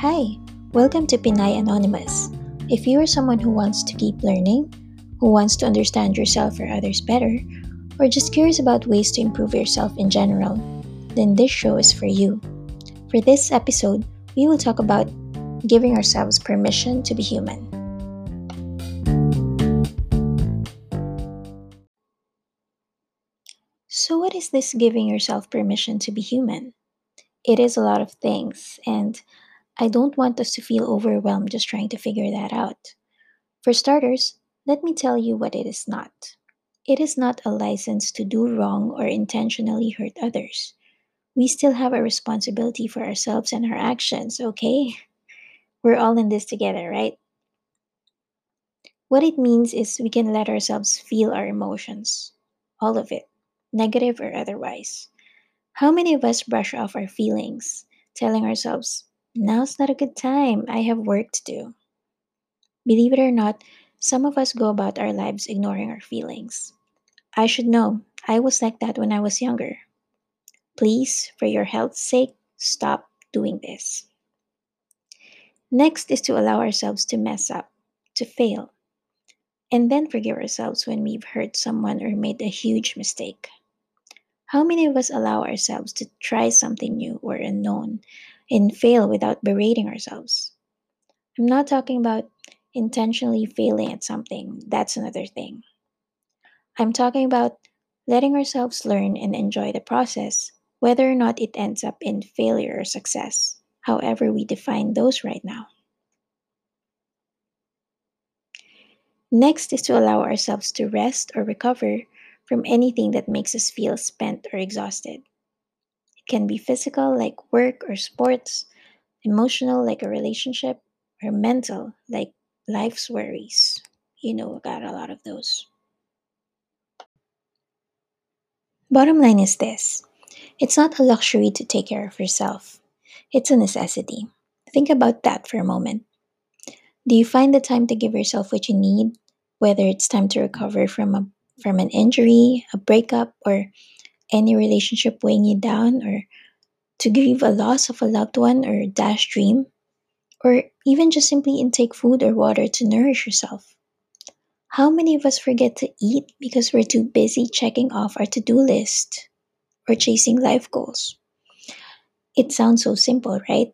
Hi, welcome to Pinay Anonymous. If you are someone who wants to keep learning, who wants to understand yourself or others better, or just curious about ways to improve yourself in general, then this show is for you. For this episode, we will talk about giving ourselves permission to be human. So, what is this giving yourself permission to be human? It is a lot of things, and I don't want us to feel overwhelmed just trying to figure that out. For starters, let me tell you what it is not. It is not a license to do wrong or intentionally hurt others. We still have a responsibility for ourselves and our actions, okay? We're all in this together, right? What it means is we can let ourselves feel our emotions, all of it, negative or otherwise. How many of us brush off our feelings, telling ourselves, now's not a good time, I have work to do? Believe it or not, some of us go about our lives ignoring our feelings. I should know, I was like that when I was younger. Please, for your health's sake, stop doing this. Next is to allow ourselves to mess up, to fail, and then forgive ourselves when we've hurt someone or made a huge mistake. How many of us allow ourselves to try something new or unknown and fail without berating ourselves? I'm not talking about intentionally failing at something, that's another thing. I'm talking about letting ourselves learn and enjoy the process, whether or not it ends up in failure or success, however we define those right now. Next is to allow ourselves to rest or recover from anything that makes us feel spent or exhausted. It can be physical, like work or sports, emotional, like a relationship, or mental, like life's worries. You know, I got a lot of those. Bottom line is this it's not a luxury to take care of yourself, it's a necessity. Think about that for a moment. Do you find the time to give yourself what you need, whether it's time to recover from a from an injury, a breakup, or any relationship weighing you down, or to grieve a loss of a loved one or a dash dream, or even just simply intake food or water to nourish yourself? How many of us forget to eat because we're too busy checking off our to do list or chasing life goals? It sounds so simple, right?